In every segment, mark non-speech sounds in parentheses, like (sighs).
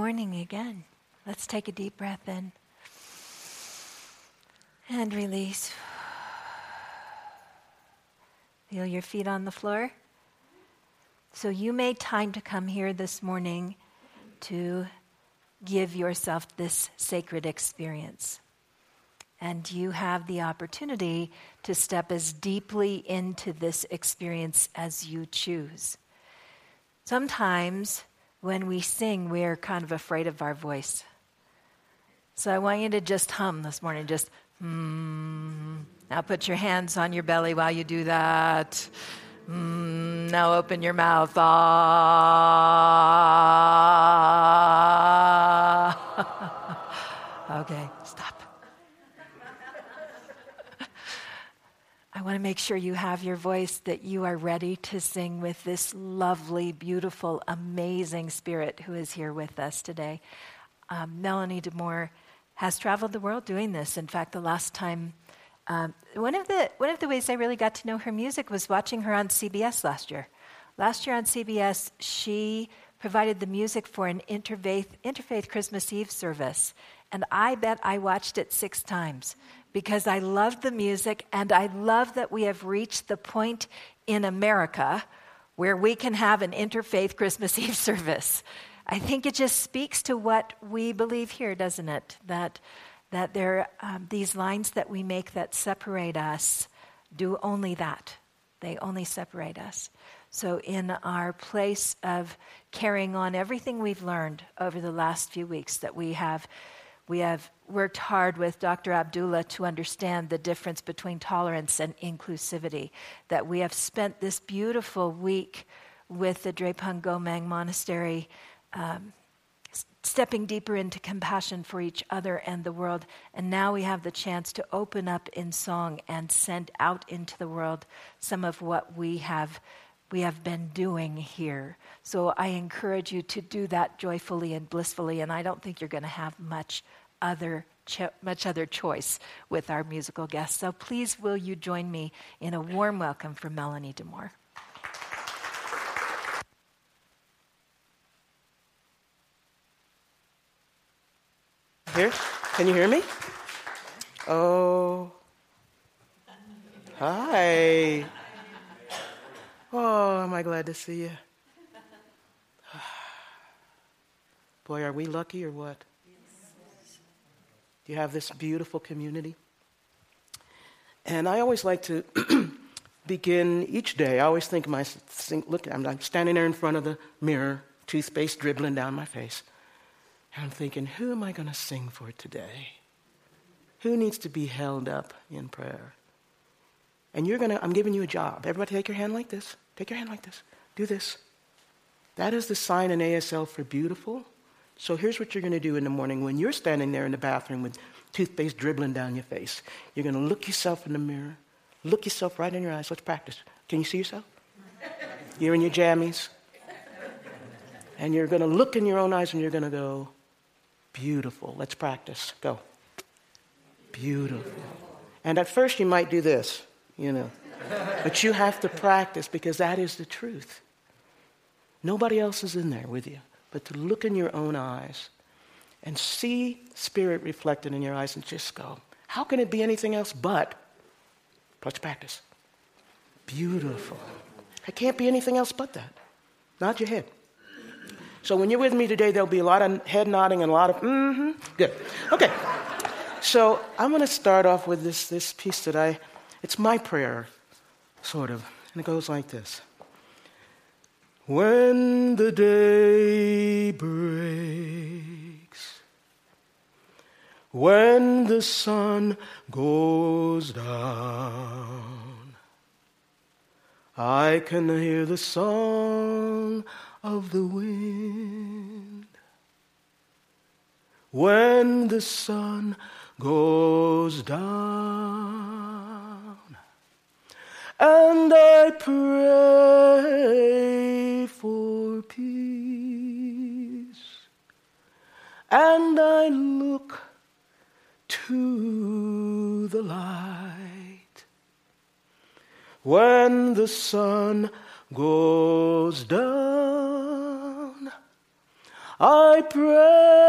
morning again. Let's take a deep breath in and release. Feel your feet on the floor. So, you made time to come here this morning to give yourself this sacred experience. And you have the opportunity to step as deeply into this experience as you choose. Sometimes when we sing, we're kind of afraid of our voice. So I want you to just hum this morning, just hmm. Now put your hands on your belly while you do that. Mm, now open your mouth. Ah. (laughs) okay, stop. I want to make sure you have your voice, that you are ready to sing with this lovely, beautiful, amazing spirit who is here with us today. Um, Melanie DeMore has traveled the world doing this. In fact, the last time, um, one, of the, one of the ways I really got to know her music was watching her on CBS last year. Last year on CBS, she provided the music for an interfaith, interfaith Christmas Eve service. And I bet I watched it six times because I love the music and I love that we have reached the point in America where we can have an interfaith Christmas (laughs) Eve service. I think it just speaks to what we believe here, doesn't it? That, that there, um, these lines that we make that separate us do only that. They only separate us. So, in our place of carrying on everything we've learned over the last few weeks, that we have we have worked hard with Dr. Abdullah to understand the difference between tolerance and inclusivity. That we have spent this beautiful week with the Drepung Gomang Monastery, um, stepping deeper into compassion for each other and the world. And now we have the chance to open up in song and send out into the world some of what we have we have been doing here. So I encourage you to do that joyfully and blissfully, and I don't think you're going to have much other cho- much other choice with our musical guests. So please, will you join me in a warm welcome for Melanie DeMore? Here? Can you hear me? Oh. Hi. Oh, am I glad to see you? (sighs) Boy, are we lucky or what? You have this beautiful community. And I always like to (clears throat) begin each day. I always think my look. I'm standing there in front of the mirror, toothpaste dribbling down my face, and I'm thinking, who am I going to sing for today? Who needs to be held up in prayer? And you're going to. I'm giving you a job. Everybody, take your hand like this. Take your hand like this. Do this. That is the sign in ASL for beautiful so here's what you're going to do in the morning when you're standing there in the bathroom with toothpaste dribbling down your face. You're going to look yourself in the mirror, look yourself right in your eyes. Let's practice. Can you see yourself? You're in your jammies. And you're going to look in your own eyes and you're going to go, beautiful. Let's practice. Go. Beautiful. And at first you might do this, you know. But you have to practice because that is the truth. Nobody else is in there with you but to look in your own eyes and see spirit reflected in your eyes and just go, how can it be anything else but? Let's practice. Beautiful. It can't be anything else but that. Nod your head. So when you're with me today, there'll be a lot of head nodding and a lot of mm-hmm. Good. Okay. So I'm going to start off with this, this piece that I, it's my prayer, sort of. And it goes like this. When the day breaks, when the sun goes down, I can hear the song of the wind. When the sun goes down, and I pray for peace, and I look to the light when the sun goes down. I pray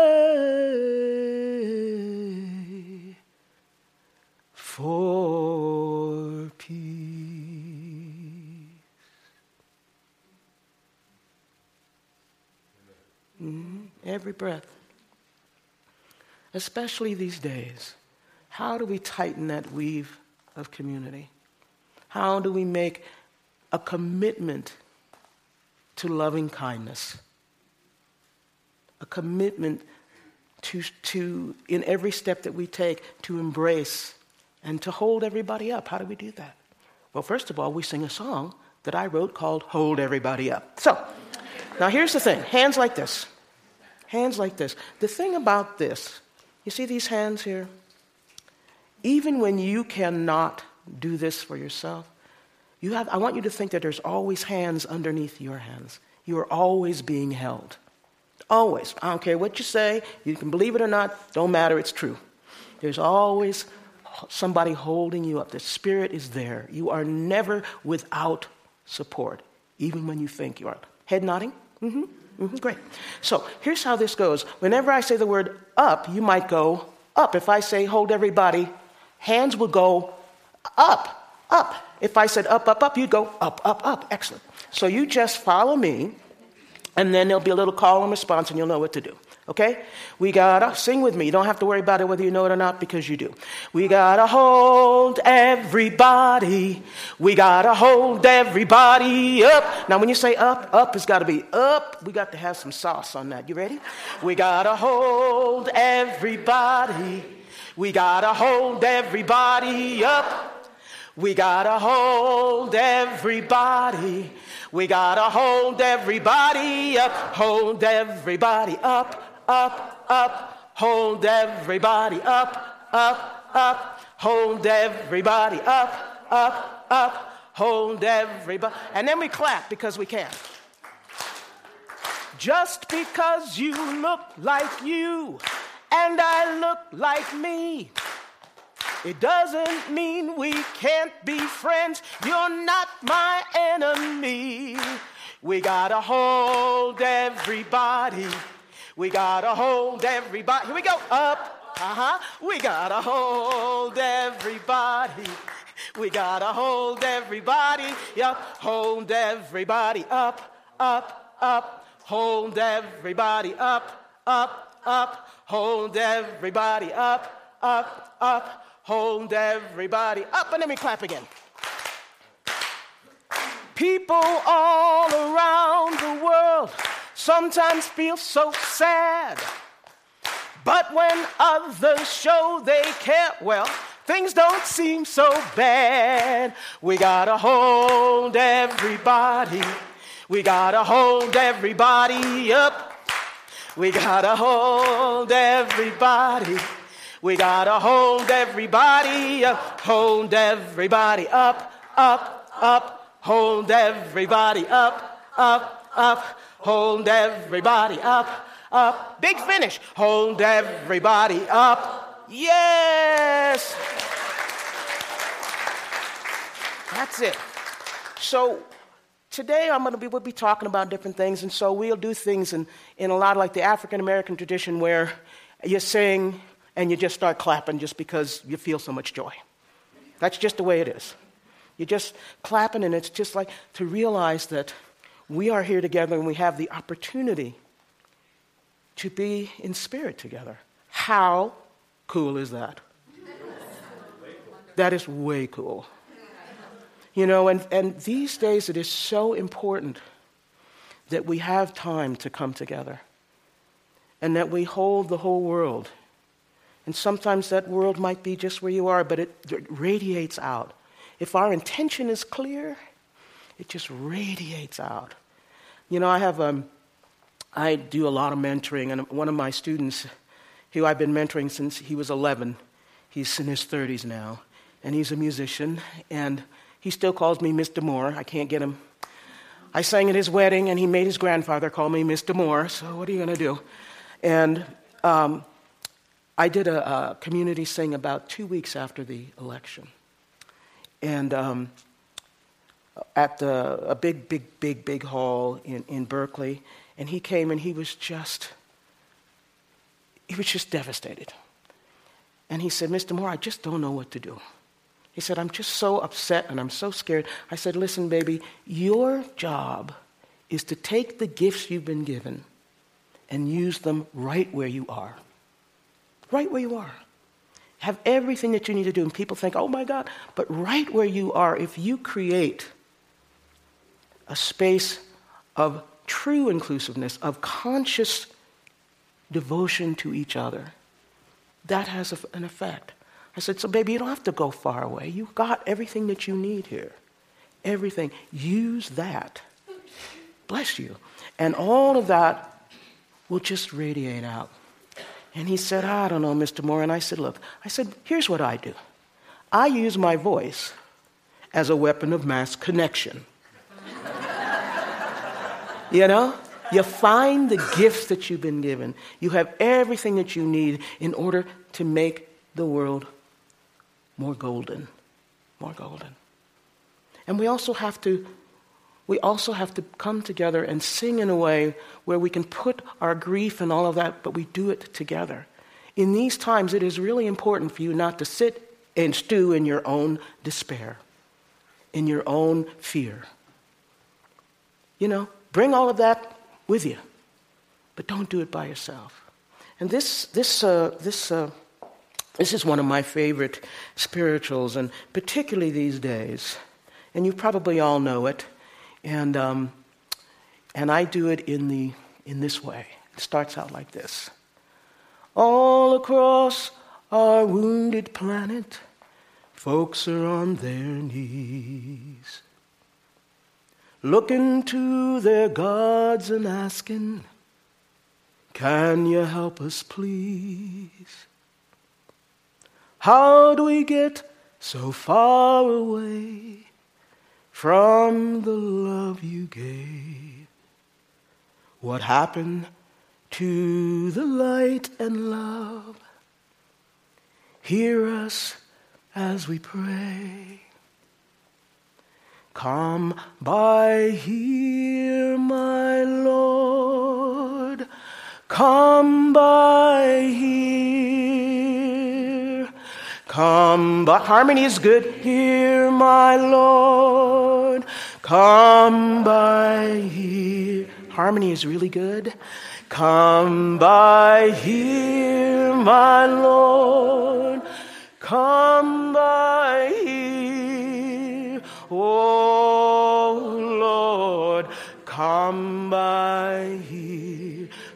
for peace. Every breath. Especially these days. How do we tighten that weave of community? How do we make a commitment to loving kindness? A commitment to, to, in every step that we take, to embrace and to hold everybody up. How do we do that? Well, first of all, we sing a song that I wrote called Hold Everybody Up. So, now here's the thing hands like this. Hands like this. The thing about this, you see these hands here? Even when you cannot do this for yourself, you have, I want you to think that there's always hands underneath your hands. You are always being held. Always. I don't care what you say, you can believe it or not, don't matter, it's true. There's always somebody holding you up. The Spirit is there. You are never without support, even when you think you are. Head nodding? Mm-hmm. Mm-hmm. Great. So here's how this goes. Whenever I say the word up, you might go up. If I say hold everybody, hands would go up, up. If I said up, up, up, you'd go up, up, up. Excellent. So you just follow me, and then there'll be a little call and response, and you'll know what to do. Okay? We gotta sing with me. You don't have to worry about it whether you know it or not because you do. We gotta hold everybody. We gotta hold everybody up. Now, when you say up, up has gotta be up. We got to have some sauce on that. You ready? We gotta hold everybody. We gotta hold everybody up. We gotta hold everybody. We gotta hold everybody up. Hold everybody up up, up, hold everybody up, up, up, hold everybody up, up, up, hold everybody. And then we clap because we can. Just because you look like you and I look like me. It doesn't mean we can't be friends. You're not my enemy. We gotta hold everybody we gotta hold everybody. Here we go. Up. Uh huh. We gotta hold everybody. We gotta hold everybody. Yup. Hold everybody up, up, up. Hold everybody up, up, up. Hold everybody up, up, up. Hold everybody up. And let me clap again. People all around the world sometimes feel so sad. But when others show they care, well, things don't seem so bad. We gotta hold everybody. We gotta hold everybody up. We gotta hold everybody. We gotta hold everybody up. Hold everybody up, up, up. Hold everybody up, up, up. Hold everybody up, up. Big finish. Hold everybody up. Yes. That's it. So today I'm going to be, we'll be talking about different things, and so we'll do things in, in a lot like the African American tradition where you sing and you just start clapping just because you feel so much joy. That's just the way it is. You're just clapping, and it's just like to realize that we are here together and we have the opportunity to be in spirit together. How cool is that? That is way cool. You know, and, and these days it is so important that we have time to come together and that we hold the whole world. And sometimes that world might be just where you are, but it, it radiates out. If our intention is clear, it just radiates out. You know, I have, um, I do a lot of mentoring, and one of my students, who I've been mentoring since he was 11, he's in his 30s now, and he's a musician, and he still calls me Mr. Moore. I can't get him. I sang at his wedding, and he made his grandfather call me Mr. Moore, so what are you going to do? And um, I did a, a, community sing about two weeks after the election. And um, at the, a big, big, big, big hall in, in Berkeley, and he came and he was just he was just devastated. And he said, Mr. Moore, I just don't know what to do. He said, I'm just so upset and I'm so scared. I said, Listen, baby, your job is to take the gifts you've been given and use them right where you are. Right where you are. Have everything that you need to do. And people think, oh my God, but right where you are, if you create a space of true inclusiveness, of conscious devotion to each other, that has an effect. I said, So, baby, you don't have to go far away. You've got everything that you need here. Everything. Use that. Bless you. And all of that will just radiate out. And he said, I don't know, Mr. Moore. And I said, Look, I said, here's what I do I use my voice as a weapon of mass connection. You know? You find the gifts that you've been given. You have everything that you need in order to make the world more golden. More golden. And we also have to we also have to come together and sing in a way where we can put our grief and all of that, but we do it together. In these times, it is really important for you not to sit and stew in your own despair, in your own fear. You know, bring all of that with you, but don't do it by yourself. And this, this, uh, this, uh, this is one of my favorite spirituals, and particularly these days. And you probably all know it. And, um, and I do it in, the, in this way. It starts out like this All across our wounded planet, folks are on their knees looking to their gods and asking, Can you help us, please? How do we get so far away from the love you gave? What happened to the light and love? Hear us as we pray. Come by here, my Lord. Come by here. Come by. Harmony is good. Here, my Lord. Come by here. Harmony is really good. Come by here, my Lord. Come by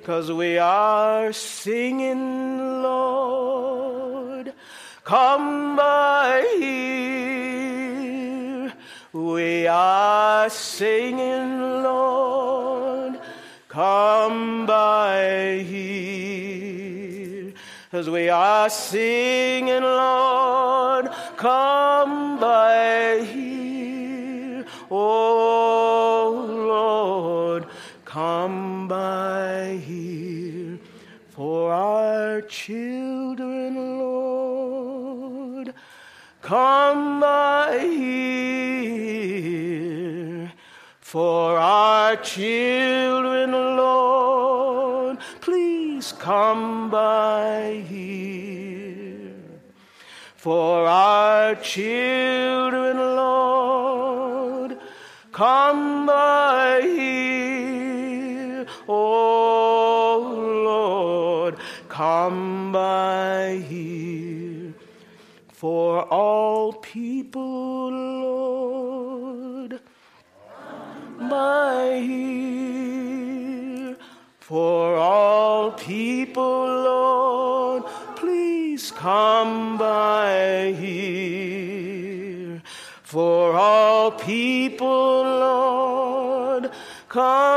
cause we are singing, Lord. Come by here. We are singing, Lord. Come by here. As we are singing, Lord, come children, Lord. Please come by here for our children, Please come by here for all people, Lord. Come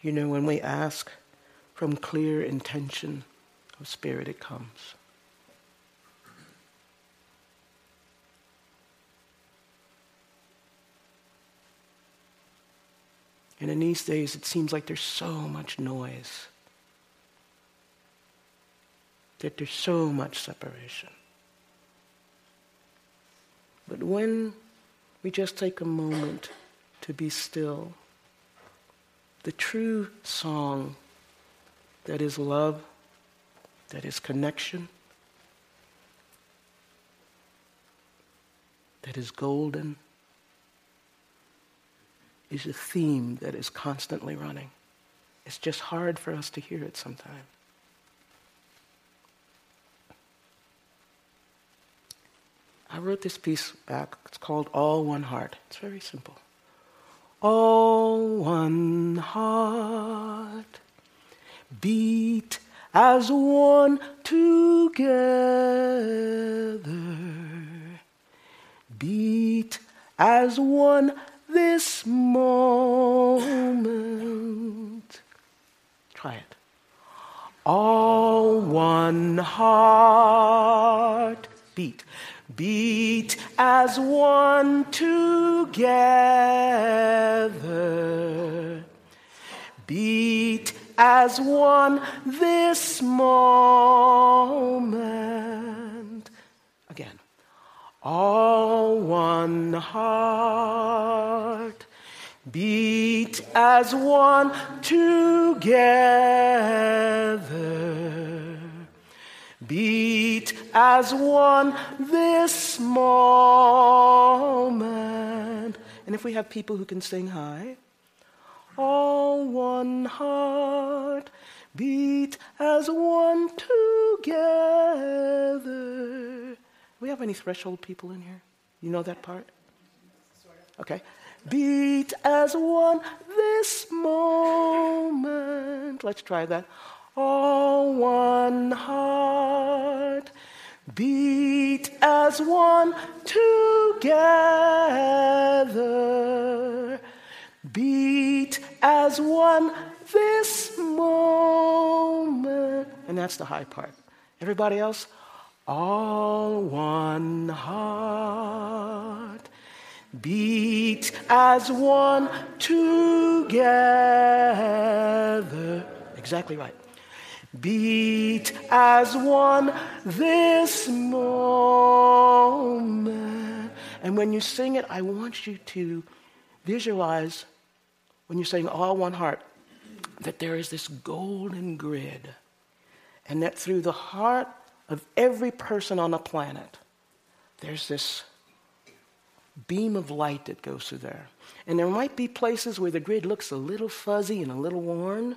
You know, when we ask from clear intention of spirit, it comes. And in these days, it seems like there's so much noise, that there's so much separation. But when we just take a moment to be still, the true song that is love, that is connection, that is golden, is a theme that is constantly running. It's just hard for us to hear it sometimes. I wrote this piece back. It's called All One Heart. It's very simple. All one heart beat as one together. Beat as one this moment. Try it. All one heart beat. Beat as one together. Beat as one this moment. Again. All one heart. Beat as one together. Beat as one this moment. And if we have people who can sing high, all one heart, beat as one together. we have any threshold people in here? You know that part? Okay. Beat as one this moment. Let's try that. All one heart. Beat as one together. Beat as one this moment. And that's the high part. Everybody else? All one heart. Beat as one together. Exactly right. Beat as one this moment. And when you sing it, I want you to visualize, when you're saying all one heart, that there is this golden grid. And that through the heart of every person on the planet, there's this beam of light that goes through there. And there might be places where the grid looks a little fuzzy and a little worn,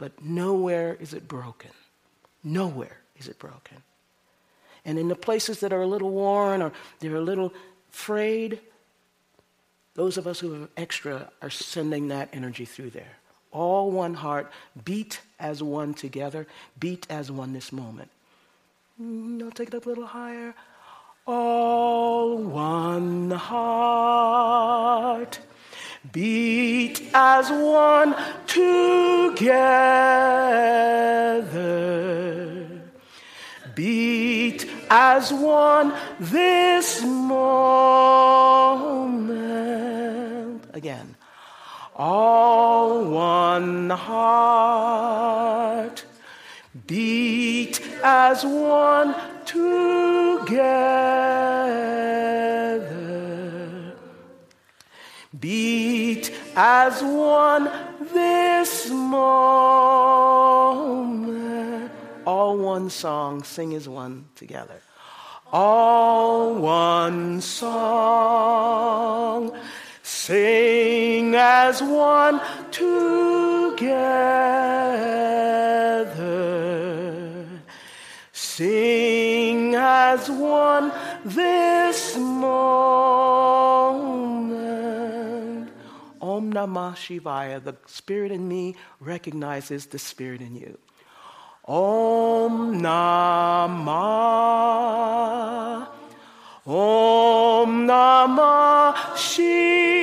but nowhere is it broken. Nowhere is it broken. And in the places that are a little worn or they're a little frayed, those of us who have extra are sending that energy through there. All one heart, beat as one together, beat as one this moment. Mm, no, take it up a little higher. All one heart, beat as one together. Beat as one this moment. Again. All one heart. Beat as one together. Beat as one this moment. All one song, sing as one together. All one song, sing as one together. Sing as one this moment. Om Namah Shivaya. The Spirit in me recognizes the Spirit in you. Om Namah. Om Namah Shivaya.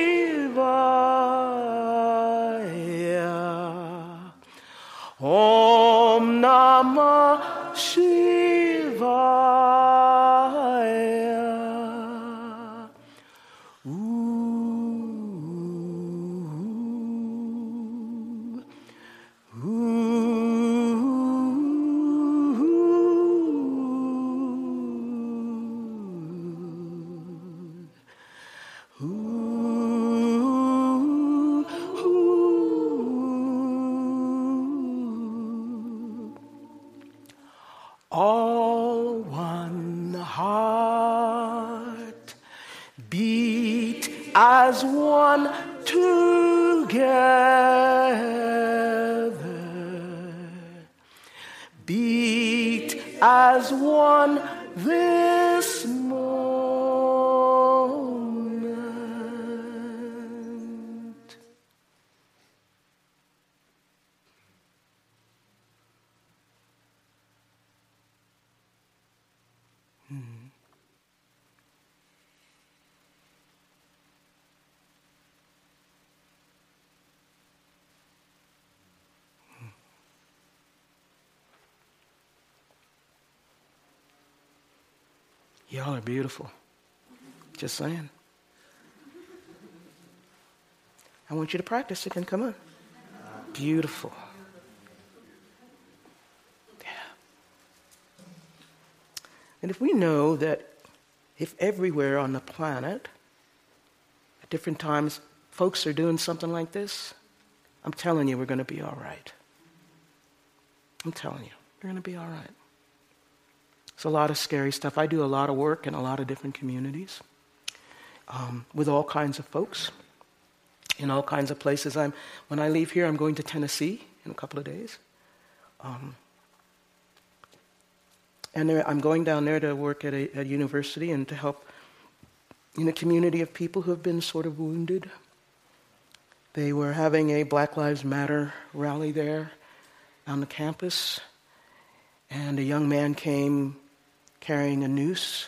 One this Y'all are beautiful. Just saying. I want you to practice it and come on. Beautiful. Yeah. And if we know that if everywhere on the planet, at different times, folks are doing something like this, I'm telling you, we're going to be all right. I'm telling you, we're going to be all right. It's a lot of scary stuff. I do a lot of work in a lot of different communities um, with all kinds of folks in all kinds of places. I'm, when I leave here, I'm going to Tennessee in a couple of days. Um, and there, I'm going down there to work at a, a university and to help in a community of people who have been sort of wounded. They were having a Black Lives Matter rally there on the campus, and a young man came carrying a noose,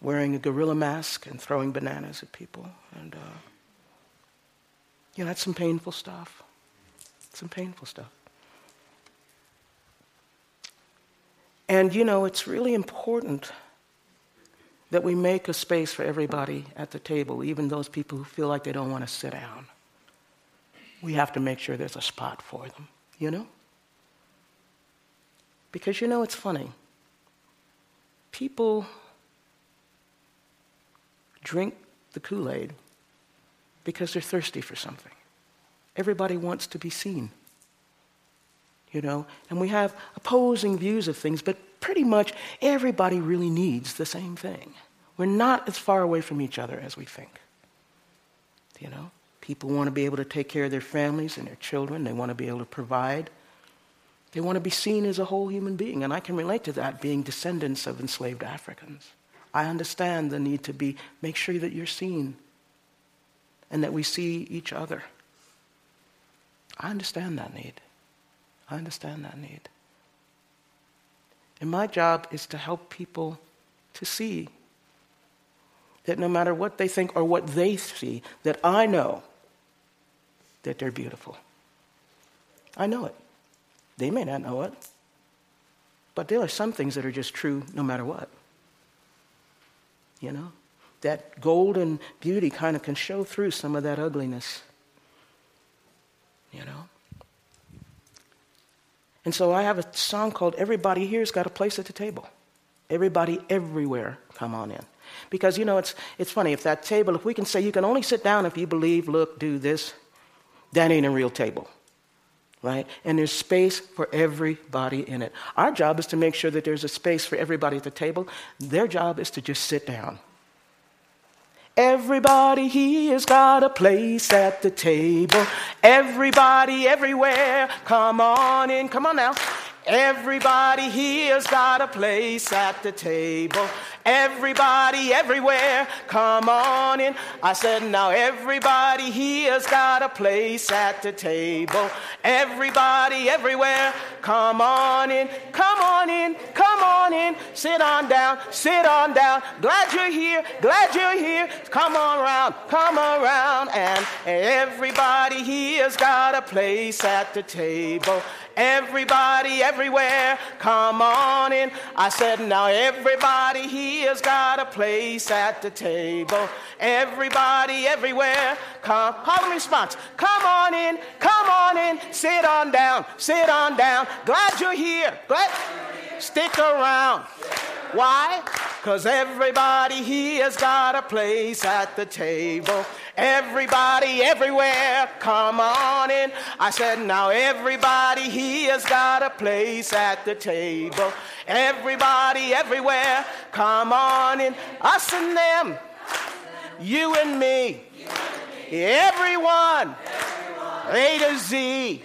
wearing a gorilla mask, and throwing bananas at people. And, uh, you know, that's some painful stuff. Some painful stuff. And, you know, it's really important that we make a space for everybody at the table, even those people who feel like they don't want to sit down. We have to make sure there's a spot for them, you know? Because, you know, it's funny. People drink the Kool Aid because they're thirsty for something. Everybody wants to be seen. You know, and we have opposing views of things, but pretty much everybody really needs the same thing. We're not as far away from each other as we think. You know, people want to be able to take care of their families and their children, they want to be able to provide. They want to be seen as a whole human being, and I can relate to that being descendants of enslaved Africans. I understand the need to be make sure that you're seen and that we see each other. I understand that need. I understand that need. And my job is to help people to see that no matter what they think or what they see, that I know that they're beautiful. I know it. They may not know it. But there are some things that are just true no matter what. You know? That golden beauty kind of can show through some of that ugliness. You know? And so I have a song called Everybody Here's Got a Place at the Table. Everybody everywhere, come on in. Because, you know, it's, it's funny. If that table, if we can say you can only sit down if you believe, look, do this, that ain't a real table right? And there's space for everybody in it. Our job is to make sure that there's a space for everybody at the table. Their job is to just sit down. Everybody here's got a place at the table. Everybody everywhere, come on in, come on now. Everybody here's got a place at the table. Everybody, everywhere, come on in. I said, now everybody here's got a place at the table. Everybody, everywhere, come on in, come on in, come on in. Sit on down, sit on down. Glad you're here, glad you're here. Come on around, come around. And everybody here's got a place at the table. Everybody, everywhere, come on in. I said, now everybody here's got a place at the table. Everybody, everywhere, come. Call response. Come on in, come on in. Sit on down, sit on down. Glad you're here. Glad. Stick around. Why? Because everybody here's got a place at the table. Everybody, everywhere, come on in. I said, now everybody here's got a place at the table. Everybody, everywhere, come on in. Us and them, you and me, everyone, A to Z.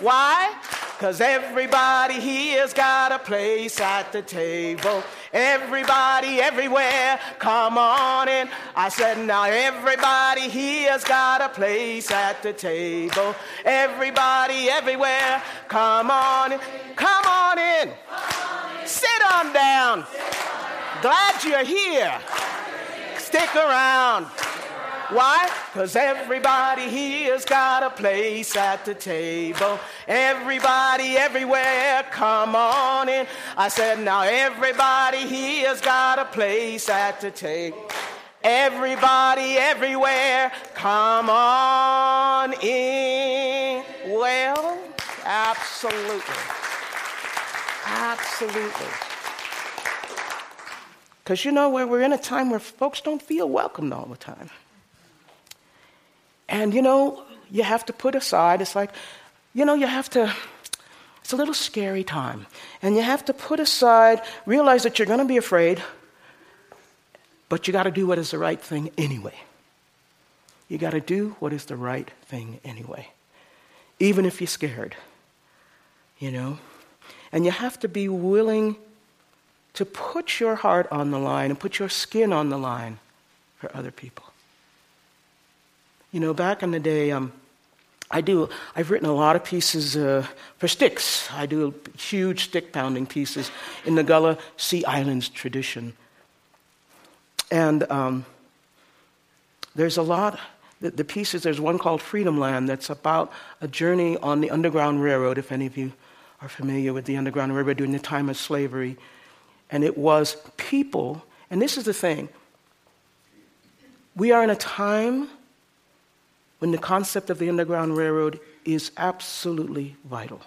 Why? Because everybody here's got a place at the table. Everybody, everywhere, come on in. I said, now everybody here's got a place at the table. Everybody, everywhere, come on in. Come on in. Sit on down. Glad you're here. Stick around. Why? Because everybody here's got a place at the table. Everybody, everywhere, come on in. I said, now everybody here's got a place at the table. Everybody, everywhere, come on in. Well, absolutely. Absolutely. Because you know, where we're in a time where folks don't feel welcomed all the time. And you know, you have to put aside, it's like, you know, you have to, it's a little scary time. And you have to put aside, realize that you're going to be afraid, but you got to do what is the right thing anyway. You got to do what is the right thing anyway, even if you're scared, you know. And you have to be willing to put your heart on the line and put your skin on the line for other people. You know, back in the day, um, I do. I've written a lot of pieces uh, for sticks. I do huge stick pounding pieces in the Gullah Sea Islands tradition, and um, there's a lot. The, the pieces. There's one called Freedom Land that's about a journey on the Underground Railroad. If any of you are familiar with the Underground Railroad during the time of slavery, and it was people. And this is the thing. We are in a time when the concept of the Underground Railroad is absolutely vital.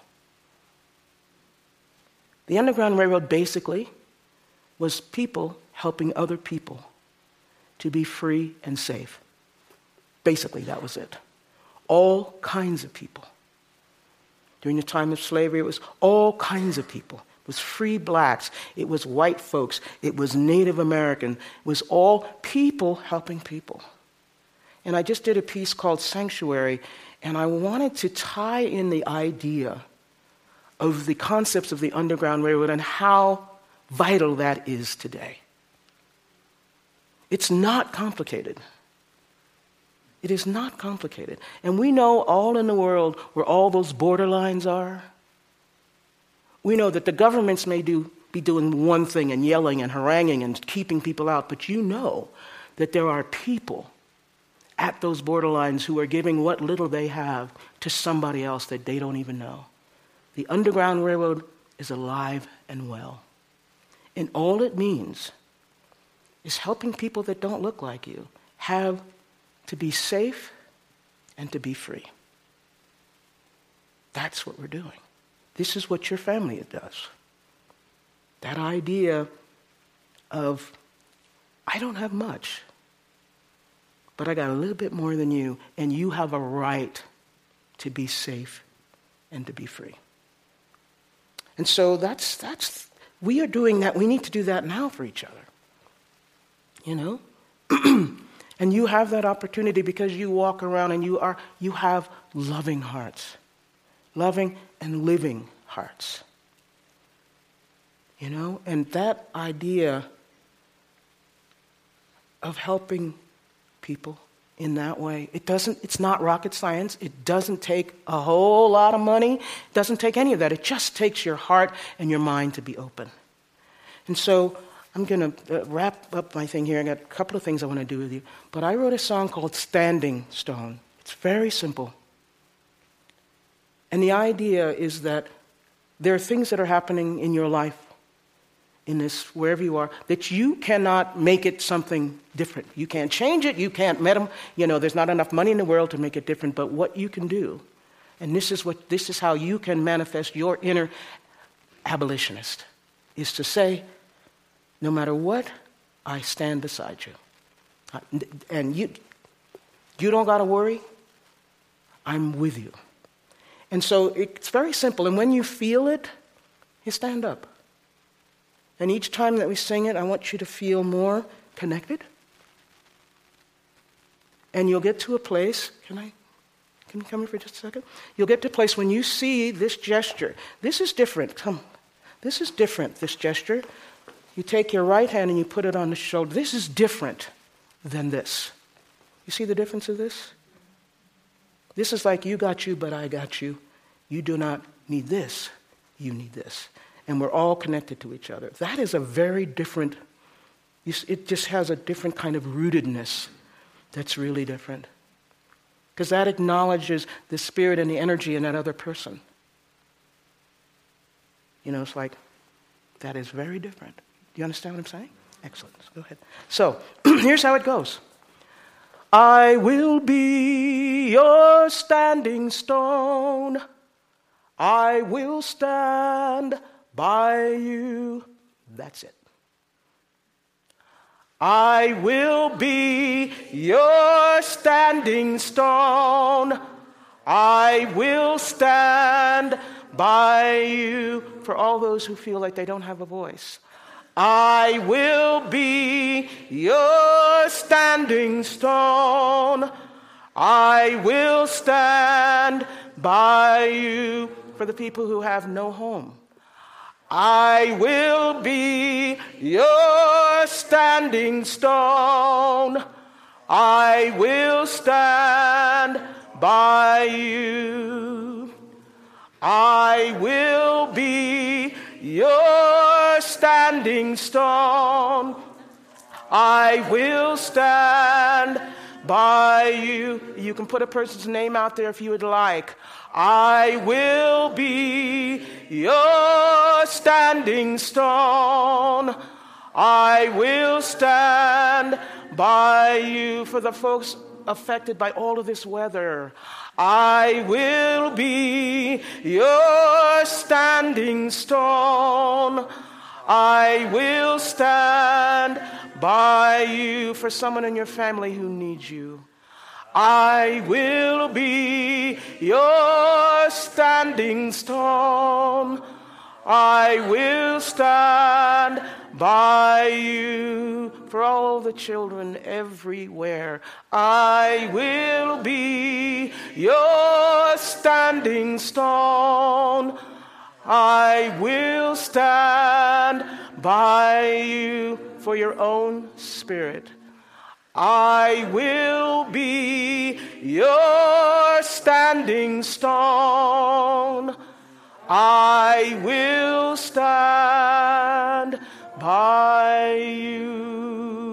The Underground Railroad basically was people helping other people to be free and safe. Basically, that was it. All kinds of people. During the time of slavery, it was all kinds of people. It was free blacks, it was white folks, it was Native American, it was all people helping people. And I just did a piece called Sanctuary, and I wanted to tie in the idea of the concepts of the Underground Railroad and how vital that is today. It's not complicated. It is not complicated. And we know all in the world where all those borderlines are. We know that the governments may do, be doing one thing and yelling and haranguing and keeping people out, but you know that there are people at those borderlines who are giving what little they have to somebody else that they don't even know. The Underground Railroad is alive and well. And all it means is helping people that don't look like you have to be safe and to be free. That's what we're doing. This is what your family does. That idea of, I don't have much, but I got a little bit more than you, and you have a right to be safe and to be free. And so that's, that's, we are doing that. We need to do that now for each other. You know? (clears throat) and you have that opportunity because you walk around and you are, you have loving hearts. Loving and living hearts. You know? And that idea of helping people in that way. It doesn't, it's not rocket science. It doesn't take a whole lot of money. It doesn't take any of that. It just takes your heart and your mind to be open. And so I'm going to uh, wrap up my thing here. I got a couple of things I want to do with you. But I wrote a song called Standing Stone. It's very simple. And the idea is that there are things that are happening in your life in this, wherever you are, that you cannot make it something different. You can't change it. You can't them. You know, there's not enough money in the world to make it different. But what you can do, and this is what this is how you can manifest your inner abolitionist, is to say, no matter what, I stand beside you, and you, you don't got to worry. I'm with you. And so it's very simple. And when you feel it, you stand up. And each time that we sing it, I want you to feel more connected. And you'll get to a place, can I? Can you come here for just a second? You'll get to a place when you see this gesture. This is different. Come. This is different, this gesture. You take your right hand and you put it on the shoulder. This is different than this. You see the difference of this? This is like you got you, but I got you. You do not need this, you need this and we're all connected to each other. That is a very different, it just has a different kind of rootedness that's really different. Because that acknowledges the spirit and the energy in that other person. You know, it's like, that is very different. Do you understand what I'm saying? Excellent. Go ahead. So, (clears throat) here's how it goes I will be your standing stone. I will stand by you. That's it. I will be your standing stone. I will stand by you. For all those who feel like they don't have a voice, I will be your standing stone. I will stand by you. For the people who have no home, I will be your standing stone. I will stand by you. I will be your standing stone. I will stand by you. You can put a person's name out there if you would like. I will be your standing stone. I will stand by you for the folks affected by all of this weather. I will be your standing stone. I will stand by you for someone in your family who needs you. I will be your standing stone. I will stand by you for all the children everywhere. I will be your standing stone. I will stand by you for your own spirit. I will be your standing stone. I will stand by you.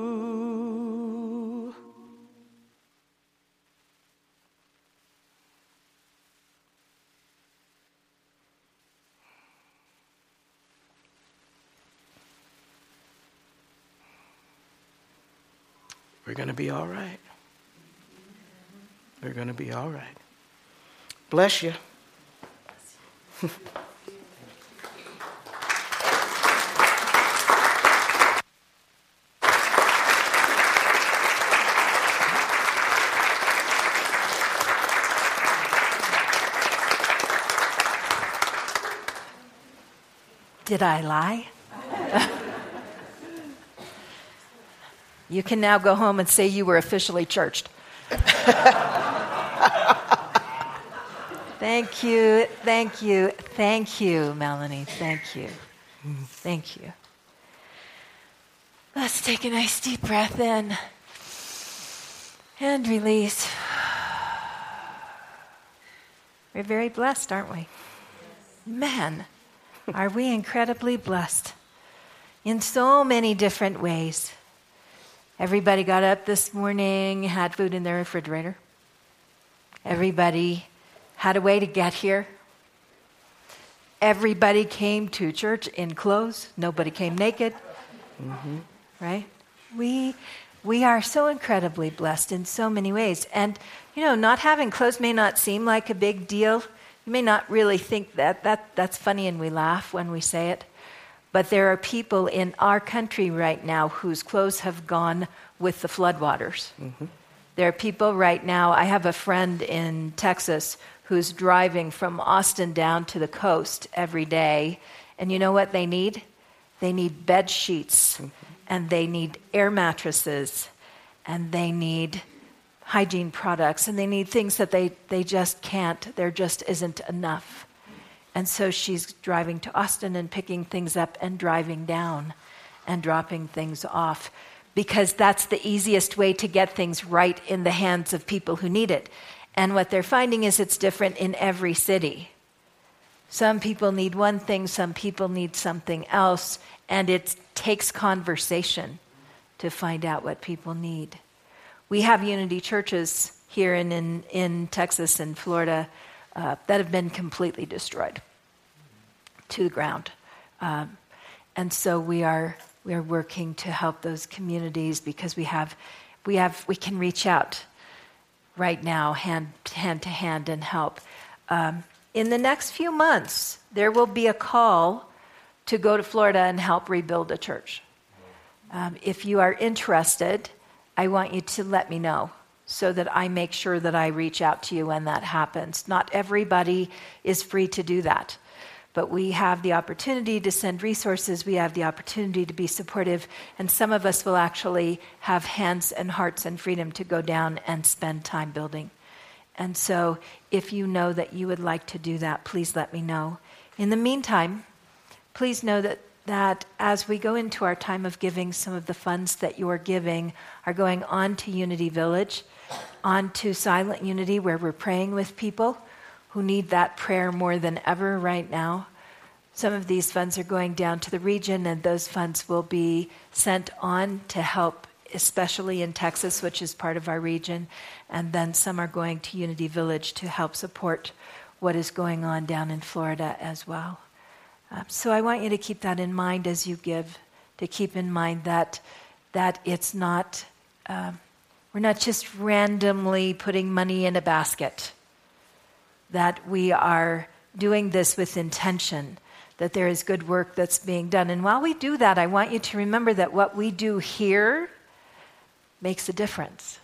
Going to be all right. We're going to be all right. Bless you. Did I lie? (laughs) you can now go home and say you were officially churched. thank you, thank you, thank you, Melanie. Thank you. Thank you. Let's take a nice deep breath in and release. We're very blessed, aren't we? Man. Are we incredibly blessed in so many different ways? Everybody got up this morning, had food in their refrigerator. Everybody had a way to get here. Everybody came to church in clothes. Nobody came naked. Mm-hmm. Right? We, we are so incredibly blessed in so many ways. And, you know, not having clothes may not seem like a big deal you may not really think that, that that's funny and we laugh when we say it, but there are people in our country right now whose clothes have gone with the floodwaters. Mm-hmm. There are people right now, I have a friend in Texas who's driving from Austin down to the coast every day, and you know what they need? They need bed sheets, mm-hmm. and they need air mattresses, and they need hygiene products and they need things that they, they just can't, there just isn't enough. And so she's driving to Austin and picking things up and driving down and dropping things off because that's the easiest way to get things right in the hands of people who need it. And what they're finding is it's different in every city. Some people need one thing, some people need something else, and it takes conversation to find out what people need. We have unity churches here in, in, in Texas and Florida uh, that have been completely destroyed to the ground. Um, and so we are, we are working to help those communities because we have, we have, we can reach out right now, hand, hand to hand, and help. Um, in the next few months, there will be a call to go to Florida and help rebuild a church. Um, if you are interested, I want you to let me know so that I make sure that I reach out to you when that happens. Not everybody is free to do that, but we have the opportunity to send resources, we have the opportunity to be supportive, and some of us will actually have hands and hearts and freedom to go down and spend time building. And so, if you know that you would like to do that, please let me know. In the meantime, please know that that as we go into our time of giving, some of the funds that you are giving are going on to Unity Village, on to Silent Unity, where we're praying with people who need that prayer more than ever right now. Some of these funds are going down to the region, and those funds will be sent on to help, especially in Texas, which is part of our region. And then some are going to Unity Village to help support what is going on down in Florida as well. Um, so I want you to keep that in mind as you give, to keep in mind that, that it's not, um, we're not just randomly putting money in a basket, that we are doing this with intention, that there is good work that's being done. And while we do that, I want you to remember that what we do here makes a difference.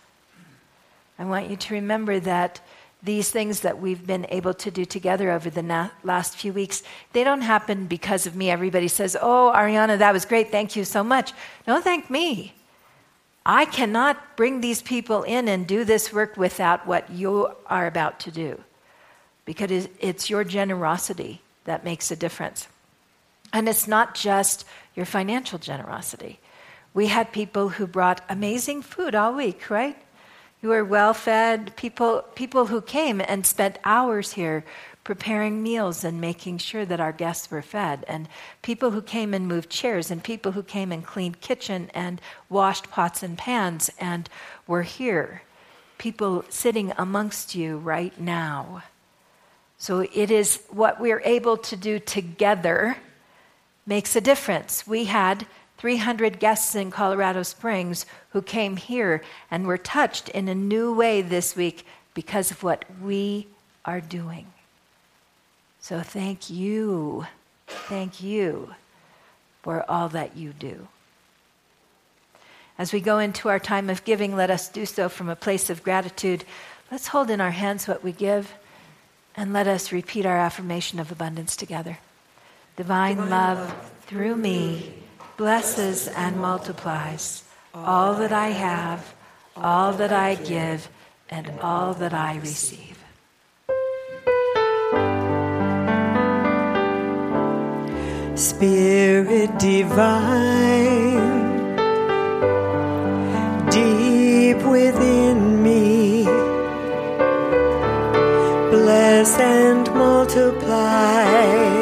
I want you to remember that these things that we've been able to do together over the na- last few weeks, they don't happen because of me. Everybody says, Oh, Ariana, that was great. Thank you so much. No, thank me. I cannot bring these people in and do this work without what you are about to do because it's your generosity that makes a difference. And it's not just your financial generosity. We had people who brought amazing food all week, right? You were well fed. People, people who came and spent hours here preparing meals and making sure that our guests were fed, and people who came and moved chairs, and people who came and cleaned kitchen and washed pots and pans and were here. People sitting amongst you right now. So it is what we're able to do together makes a difference. We had 300 guests in Colorado Springs who came here and were touched in a new way this week because of what we are doing. So thank you. Thank you for all that you do. As we go into our time of giving, let us do so from a place of gratitude. Let's hold in our hands what we give and let us repeat our affirmation of abundance together. Divine, Divine love, love through me blesses and multiplies all that I have, all that I give, and all that I receive. Spirit divine, deep within me, bless and multiply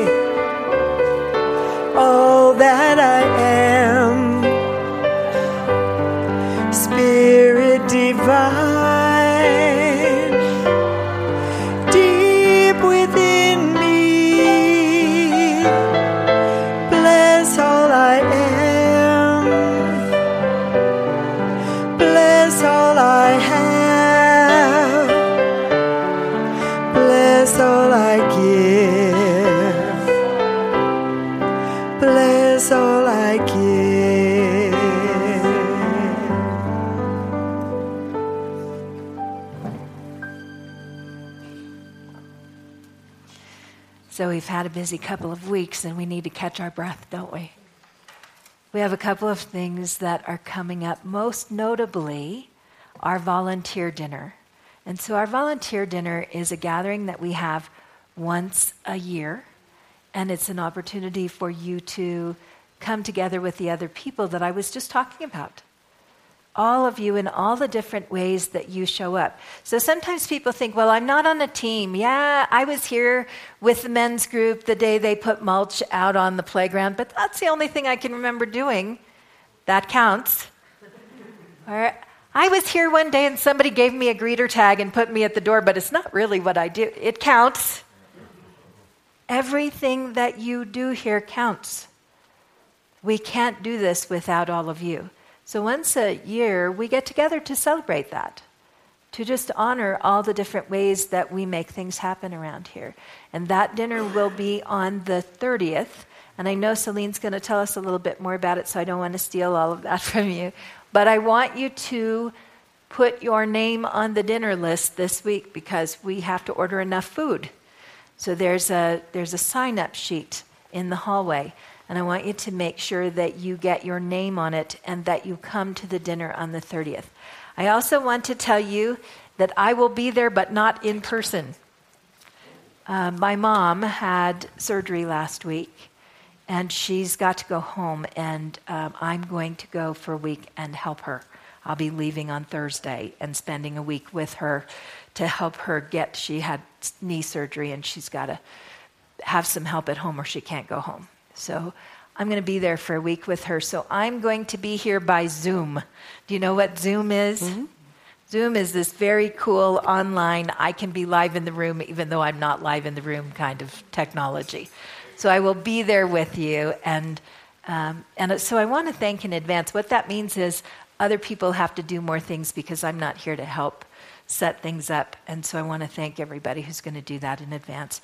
had a busy couple of weeks and we need to catch our breath, don't we? We have a couple of things that are coming up, most notably our volunteer dinner. And so, our volunteer dinner is a gathering that we have once a year, and it's an opportunity for you to come together with the other people that I was just talking about all of you in all the different ways that you show up. So sometimes people think, well, I'm not on a team. Yeah, I was here with the men's group the day they put mulch out on the playground, but that's the only thing I can remember doing. That counts. (laughs) Or I was here one day and somebody gave me a greeter tag and put me at the door, but it's not really what I do. It counts. Everything that you do here counts. We can't do this without all of you. So once a year, we get together to celebrate that, to just honor all the different ways that we make things happen around here. And that dinner will be on the 30th. And I know Celine's going to tell us a little bit more about it, so I don't want to steal all of that (laughs) from you. But I want you to put your name on the dinner list this week because we have to order enough food. So there's a, there's a sign up sheet in the hallway. And I want you to make sure that you get your name on it and that you come to the dinner on the 30th. I also want to tell you that I will be there, but not in person. Uh, my mom had surgery last week, and she's got to go home, and um, I'm going to go for a week and help her. I'll be leaving on Thursday and spending a week with her to help her get. She had knee surgery, and she's got to have some help at home, or she can't go home. So I'm going to be there for a week with her. So I'm going to be here by Zoom. Do you know what Zoom is? Mm-hmm. Zoom is this very cool online, I can be live in the room even though I'm not live in the room kind of technology. So I will be there with you. And, um, and so I want to thank in advance. What that means is other people have to do more things because I'm not here to help set things up. And so I want to thank everybody who's going to do that in advance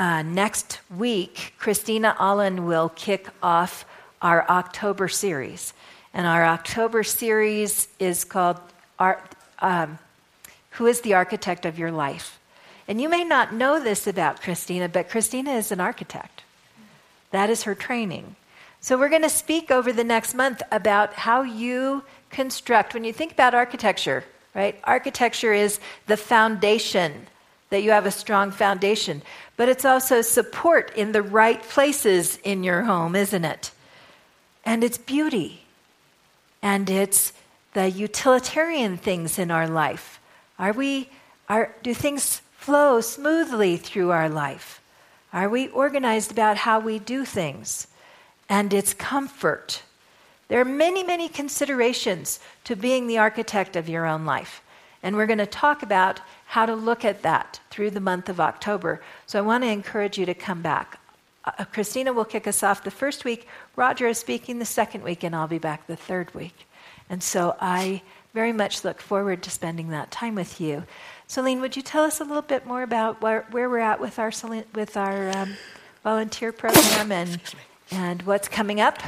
uh, next week, Christina Allen will kick off our October series. And our October series is called um, Who is the Architect of Your Life? And you may not know this about Christina, but Christina is an architect. That is her training. So we're going to speak over the next month about how you construct. When you think about architecture, right? Architecture is the foundation, that you have a strong foundation but it's also support in the right places in your home, isn't it? And it's beauty. And it's the utilitarian things in our life. Are we are do things flow smoothly through our life? Are we organized about how we do things? And it's comfort. There are many, many considerations to being the architect of your own life. And we're going to talk about how to look at that through the month of October. So I want to encourage you to come back. uh, Christina will kick us off the first week. Roger is speaking the second week, and I'll be back the third week. And so I very much look forward to spending that time with you. Celine, would you tell us a little bit more about where, where we're at with our, with our um, volunteer program and, and what's coming up?